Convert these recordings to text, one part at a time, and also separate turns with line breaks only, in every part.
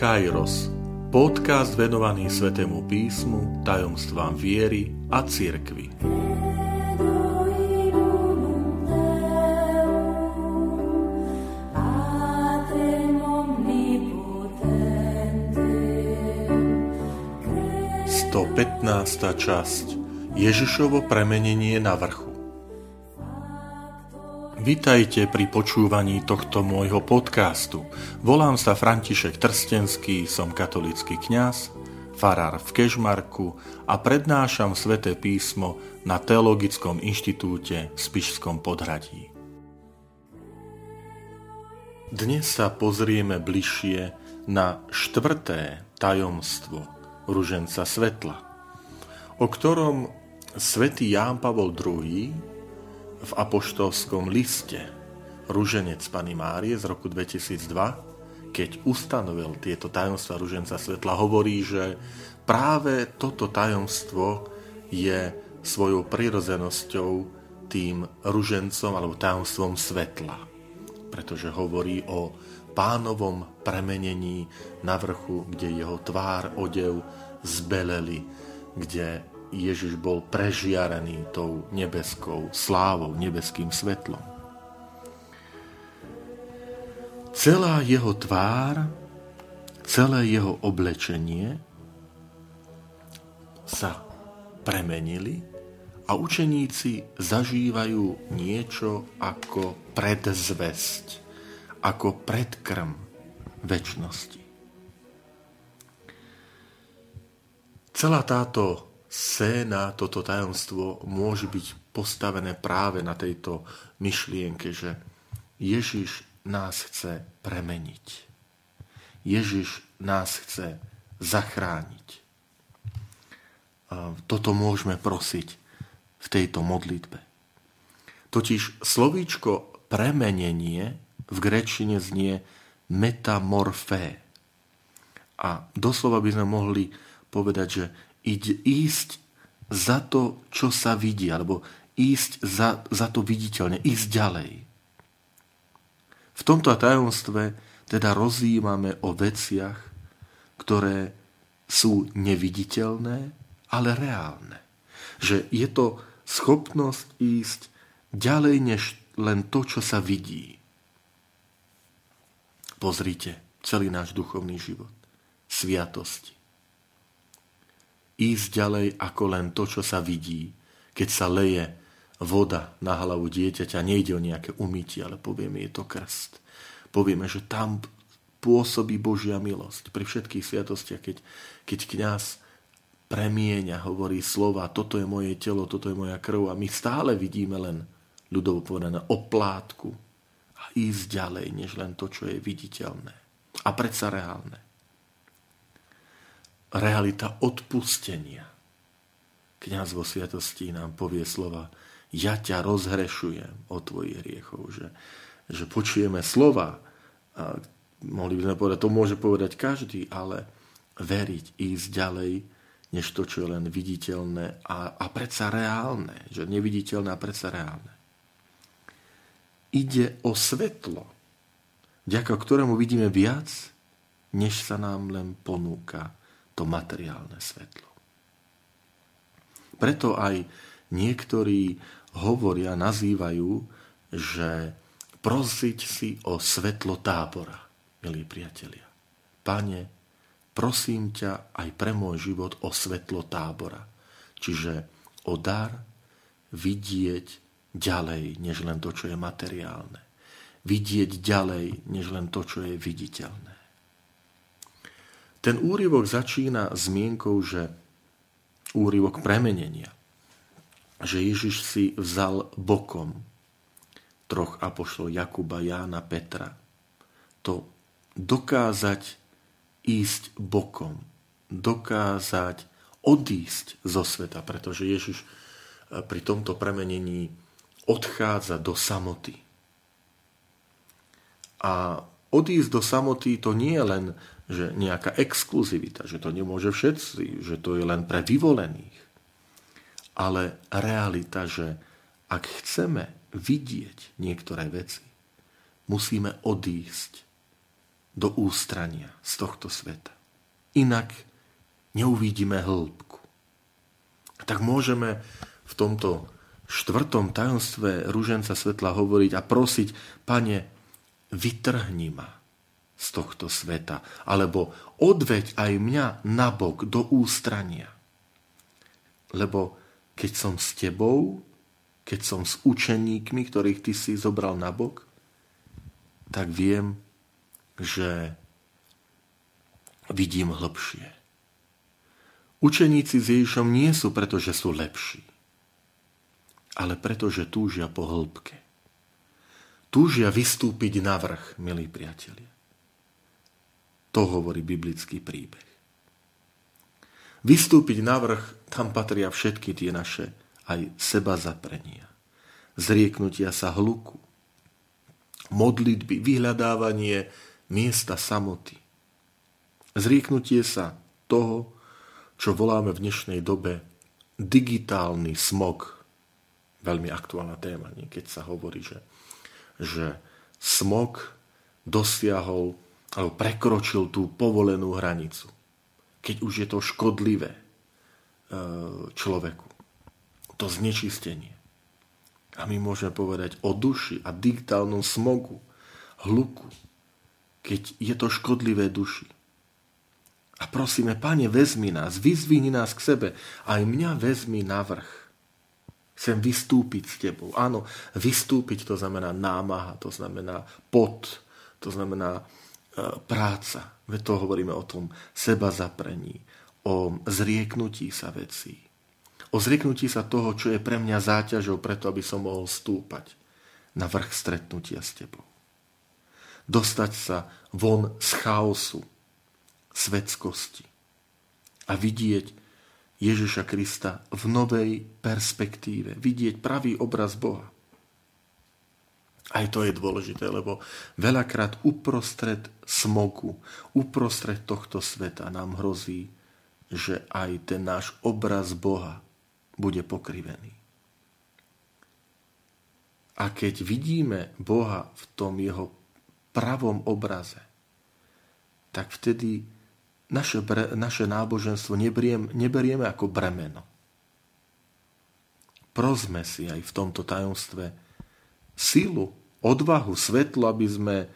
Kairos, podcast venovaný Svetému písmu, tajomstvám viery a cirkvi. Sto časť. Ježišovo premenenie na vrchu Vitajte pri počúvaní tohto môjho podcastu. Volám sa František Trstenský, som katolický kňaz, farár v Kežmarku a prednášam sväté písmo na Teologickom inštitúte v Spišskom podhradí. Dnes sa pozrieme bližšie na štvrté tajomstvo ruženca svetla, o ktorom svätý Ján Pavol II v apoštolskom liste Ruženec Pany Márie z roku 2002, keď ustanovil tieto tajomstva Ruženca Svetla, hovorí, že práve toto tajomstvo je svojou prirodzenosťou tým ružencom alebo tajomstvom svetla. Pretože hovorí o pánovom premenení na vrchu, kde jeho tvár, odev zbeleli, kde Ježiš bol prežiarený tou nebeskou slávou, nebeským svetlom. Celá jeho tvár, celé jeho oblečenie sa premenili a učeníci zažívajú niečo ako predzvesť, ako predkrm väčšnosti. Celá táto scéna, toto tajomstvo môže byť postavené práve na tejto myšlienke, že Ježiš nás chce premeniť. Ježiš nás chce zachrániť. Toto môžeme prosiť v tejto modlitbe. Totiž slovíčko premenenie v grečine znie metamorfé. A doslova by sme mohli povedať, že ísť, ísť za to, čo sa vidí, alebo ísť za, za to viditeľne, ísť ďalej. V tomto tajomstve teda rozjímame o veciach, ktoré sú neviditeľné, ale reálne. Že je to schopnosť ísť ďalej než len to, čo sa vidí. Pozrite celý náš duchovný život. Sviatosti ísť ďalej ako len to, čo sa vidí. Keď sa leje voda na hlavu dieťaťa, nejde o nejaké umytie, ale povieme, je to krst. Povieme, že tam pôsobí Božia milosť. Pri všetkých sviatostiach, keď, keď kňaz premieňa, hovorí slova, toto je moje telo, toto je moja krv a my stále vidíme len ľudovo povedané oplátku a ísť ďalej, než len to, čo je viditeľné a predsa reálne realita odpustenia. Kňaz vo sviatosti nám povie slova ja ťa rozhrešujem o tvojich hriechov, že, že počujeme slova, a mohli by sme povedať, to môže povedať každý, ale veriť, ísť ďalej, než to, čo je len viditeľné a, a predsa reálne, že neviditeľné a predsa reálne. Ide o svetlo, vďaka ktorému vidíme viac, než sa nám len ponúka to materiálne svetlo. Preto aj niektorí hovoria, nazývajú, že prosiť si o svetlo tábora, milí priatelia. Pane, prosím ťa aj pre môj život o svetlo tábora, čiže o dar vidieť ďalej, než len to, čo je materiálne. Vidieť ďalej, než len to, čo je viditeľné. Ten úryvok začína zmienkou, že úryvok premenenia, že Ježiš si vzal bokom troch apoštol Jakuba, Jána, Petra. To dokázať ísť bokom, dokázať odísť zo sveta, pretože Ježiš eh, pri tomto premenení odchádza do samoty. A odísť do samoty to nie je len že nejaká exkluzivita, že to nemôže všetci, že to je len pre vyvolených. Ale realita, že ak chceme vidieť niektoré veci, musíme odísť do ústrania z tohto sveta. Inak neuvidíme hĺbku. Tak môžeme v tomto štvrtom tajomstve rúženca svetla hovoriť a prosiť, pane, vytrhni ma z tohto sveta, alebo odveď aj mňa nabok do ústrania. Lebo keď som s tebou, keď som s učeníkmi, ktorých ty si zobral nabok, tak viem, že vidím hlbšie. Učeníci s Ježišom nie sú preto, že sú lepší ale preto, že túžia po hĺbke. Túžia vystúpiť na vrch, milí priatelia. To hovorí biblický príbeh. Vystúpiť na vrch, tam patria všetky tie naše aj seba zaprenia, zrieknutia sa hluku, modlitby, vyhľadávanie miesta samoty, zrieknutie sa toho, čo voláme v dnešnej dobe digitálny smog veľmi aktuálna téma, nie? keď sa hovorí, že, že smog dosiahol alebo prekročil tú povolenú hranicu. Keď už je to škodlivé e, človeku. To znečistenie. A my môžeme povedať o duši a digitálnom smogu, hluku, keď je to škodlivé duši. A prosíme, Pane, vezmi nás, vyzvihni nás k sebe, aj mňa vezmi na vrch Chcem vystúpiť s tebou. Áno, vystúpiť to znamená námaha, to znamená pot, to znamená práca. Veď to hovoríme o tom seba zaprení, o zrieknutí sa vecí. O zrieknutí sa toho, čo je pre mňa záťažou, preto aby som mohol stúpať na vrch stretnutia s tebou. Dostať sa von z chaosu, svetskosti a vidieť Ježiša Krista v novej perspektíve. Vidieť pravý obraz Boha. Aj to je dôležité, lebo veľakrát uprostred smogu, uprostred tohto sveta nám hrozí, že aj ten náš obraz Boha bude pokrivený. A keď vidíme Boha v tom jeho pravom obraze, tak vtedy naše, bre, naše náboženstvo neberiem, neberieme ako bremeno. Prosme si aj v tomto tajomstve silu, odvahu, svetlo, aby sme e,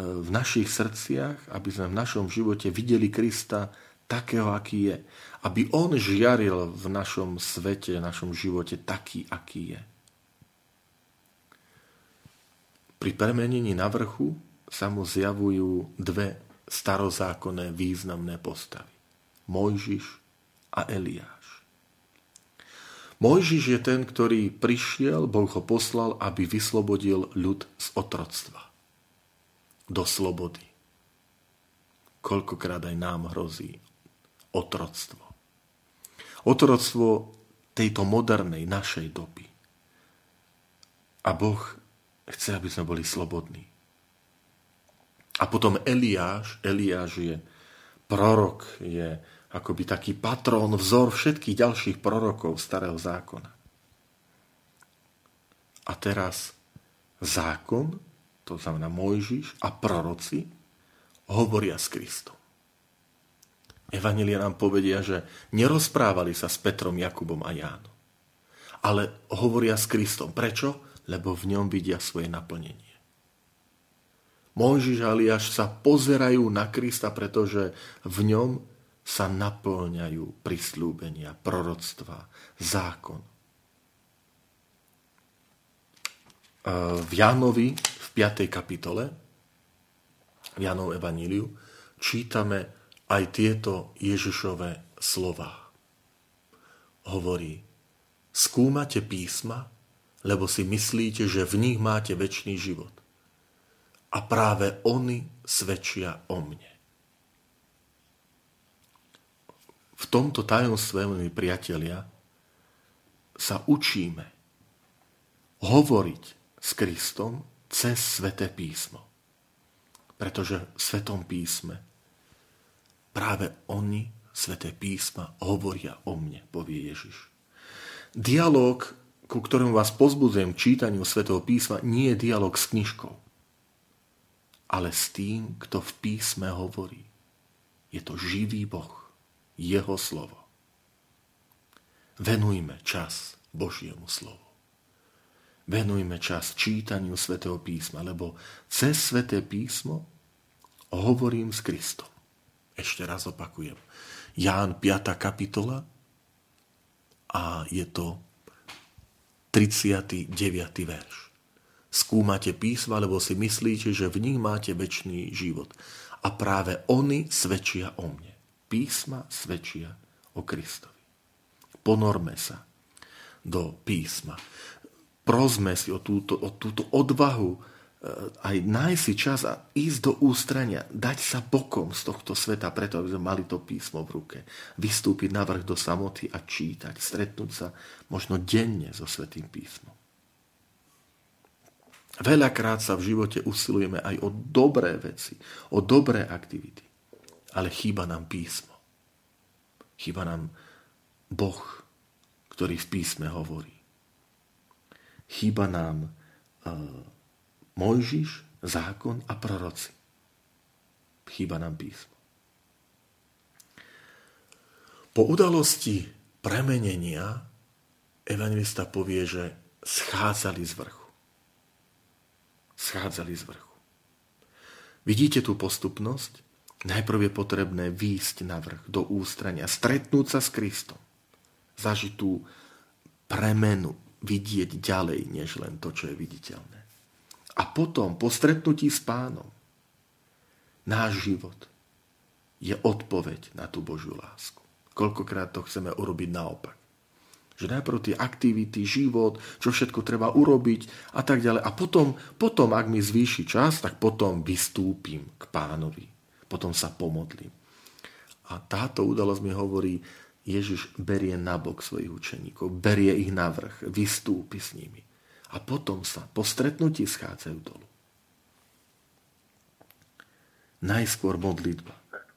v našich srdciach, aby sme v našom živote videli Krista takého, aký je. Aby On žiaril v našom svete, v našom živote taký, aký je. Pri premenení na vrchu sa mu zjavujú dve starozákonné významné postavy. Mojžiš a Eliáš. Mojžiš je ten, ktorý prišiel, Boh ho poslal, aby vyslobodil ľud z otroctva. Do slobody. Koľkokrát aj nám hrozí otroctvo. Otroctvo tejto modernej našej doby. A Boh chce, aby sme boli slobodní. A potom Eliáš, Eliáš je prorok, je akoby taký patrón, vzor všetkých ďalších prorokov starého zákona. A teraz zákon, to znamená Mojžiš a proroci, hovoria s Kristom. Evangelia nám povedia, že nerozprávali sa s Petrom, Jakubom a Jánom, ale hovoria s Kristom. Prečo? Lebo v ňom vidia svoje naplnenie. Mojžiš a Eliáš sa pozerajú na Krista, pretože v ňom sa naplňajú prislúbenia, proroctva, zákon. V Jánovi v 5. kapitole, v Jánov Evaníliu, čítame aj tieto Ježišové slova. Hovorí, skúmate písma, lebo si myslíte, že v nich máte väčší život a práve oni svedčia o mne. V tomto tajomstve, milí priatelia, sa učíme hovoriť s Kristom cez Sveté písmo. Pretože v Svetom písme práve oni, Sveté písma, hovoria o mne, povie Ježiš. Dialóg, ku ktorému vás pozbudzujem čítaniu Svetého písma, nie je dialog s knižkou ale s tým, kto v písme hovorí. Je to živý Boh, jeho slovo. Venujme čas Božiemu slovu. Venujme čas čítaniu svätého písma, lebo cez sväté písmo hovorím s Kristom. Ešte raz opakujem. Ján 5. kapitola a je to 39. verš. Skúmate písma, lebo si myslíte, že v nich máte väčší život. A práve oni svedčia o mne. Písma svedčia o Kristovi. Ponorme sa do písma. Prosme si o túto, o túto odvahu Eh, aj nájsť si čas a ísť do ústrania, dať sa bokom z tohto sveta, preto aby sme mali to písmo v ruke, vystúpiť na vrch do samoty a čítať, stretnúť sa možno denne so svetým písmom. Veľakrát sa v živote usilujeme aj o dobré veci, o dobré aktivity, ale chýba nám písmo. Chýba nám Boh, ktorý v písme hovorí. Chýba nám uh, Mojžiš, zákon a proroci. Chýba nám písmo. Po udalosti premenenia evangelista povie, že schádzali z vrchu. Schádzali z vrchu. Vidíte tú postupnosť? Najprv je potrebné výjsť na vrch, do ústrania, stretnúť sa s Kristom. Zažiť tú premenu, vidieť ďalej, než len to, čo je viditeľné. A potom, po stretnutí s pánom, náš život je odpoveď na tú Božiu lásku. Koľkokrát to chceme urobiť naopak. Že najprv tie aktivity, život, čo všetko treba urobiť a tak ďalej. A potom, potom, ak mi zvýši čas, tak potom vystúpim k pánovi. Potom sa pomodlím. A táto udalosť mi hovorí, Ježiš berie nabok svojich učeníkov, berie ich na vrch, vystúpi s nimi a potom sa po stretnutí schádzajú dolu. Najskôr modlitba,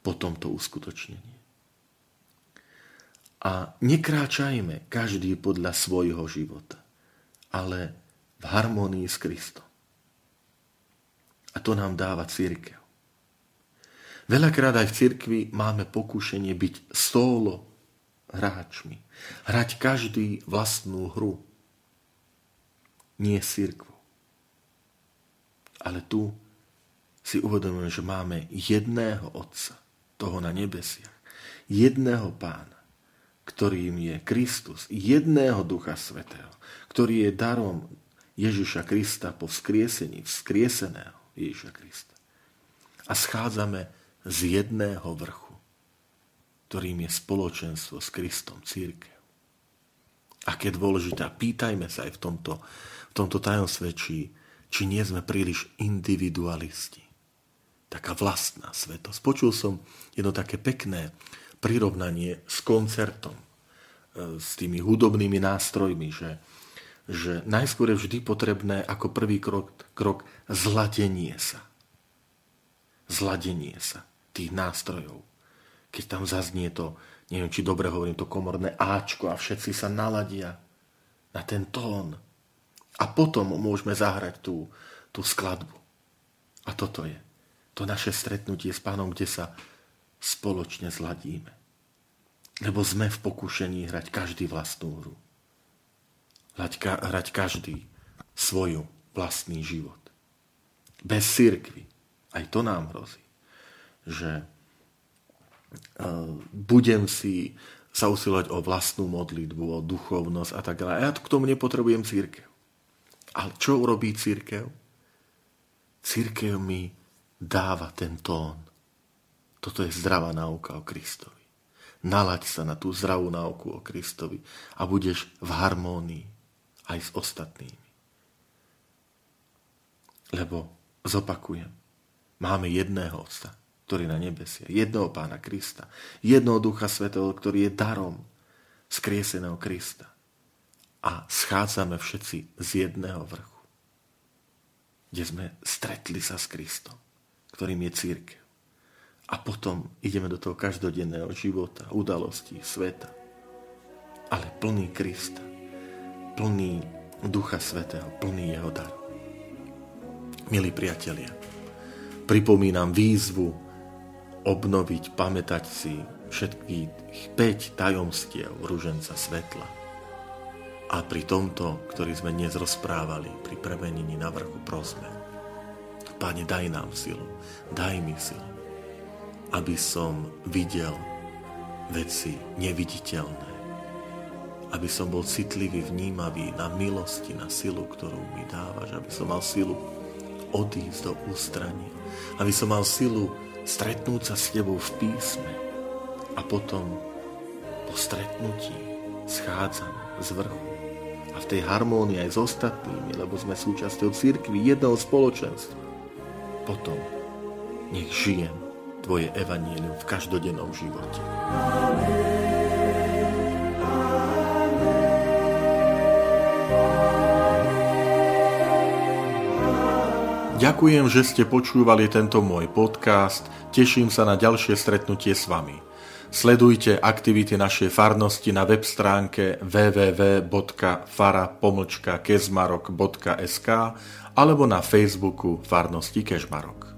potom to uskutočnenie. A nekráčajme každý podľa svojho života, ale v harmonii s Kristom. A to nám dáva církev. Veľakrát aj v cirkvi máme pokušenie byť solo hráčmi. Hrať každý vlastnú hru nie církvu. Ale tu si uvedomujeme, že máme jedného Otca, toho na nebesiach, jedného Pána, ktorým je Kristus, jedného Ducha Svetého, ktorý je darom Ježiša Krista po vzkriesení, vzkrieseného Ježiša Krista. A schádzame z jedného vrchu, ktorým je spoločenstvo s Kristom, církev. Aké dôležité, pýtajme sa aj v tomto tomto tajomstve, či, či nie sme príliš individualisti. Taká vlastná svetosť. Počul som jedno také pekné prirovnanie s koncertom, e, s tými hudobnými nástrojmi, že, že najskôr je vždy potrebné ako prvý krok, krok zladenie sa. Zladenie sa tých nástrojov. Keď tam zaznie to, neviem, či dobre hovorím, to komorné Ačko a všetci sa naladia na ten tón, a potom môžeme zahrať tú, tú skladbu. A toto je to naše stretnutie s pánom, kde sa spoločne zladíme. Lebo sme v pokušení hrať každý vlastnú hru. Hrať, hrať každý svoju vlastný život. Bez církvy. Aj to nám hrozí. Že uh, budem si sa usilovať o vlastnú modlitbu, o duchovnosť a tak ďalej. A ja k tomu nepotrebujem církev. Ale čo urobí církev? Církev mi dáva ten tón. Toto je zdravá náuka o Kristovi. Nalaď sa na tú zdravú náuku o Kristovi a budeš v harmónii aj s ostatnými. Lebo, zopakujem, máme jedného Otca, ktorý na nebesie, jedného Pána Krista, jednoho Ducha Svetého, ktorý je darom skrieseného Krista a schádzame všetci z jedného vrchu, kde sme stretli sa s Kristom, ktorým je církev. A potom ideme do toho každodenného života, udalostí, sveta. Ale plný Krista, plný Ducha Svetého, plný Jeho daru. Milí priatelia, pripomínam výzvu obnoviť, pamätať si všetkých 5 tajomstiev rúženca svetla. A pri tomto, ktorý sme dnes rozprávali, pri premenení na vrchu prosme. Pane, daj nám silu, daj mi silu, aby som videl veci neviditeľné, aby som bol citlivý, vnímavý na milosti, na silu, ktorú mi dávaš, aby som mal silu odísť do ústrania, aby som mal silu stretnúť sa s Tebou v písme a potom po stretnutí schádzam z vrchu a v tej harmónii aj s ostatnými, lebo sme súčasťou církvy, jedného spoločenstva. Potom nech žijem Tvoje evanílium v každodennom živote. Amen. Ďakujem, že ste počúvali tento môj podcast. Teším sa na ďalšie stretnutie s vami. Sledujte aktivity našej farnosti na web stránke www.fara.kezmarok.sk alebo na Facebooku Farnosti Kežmarok.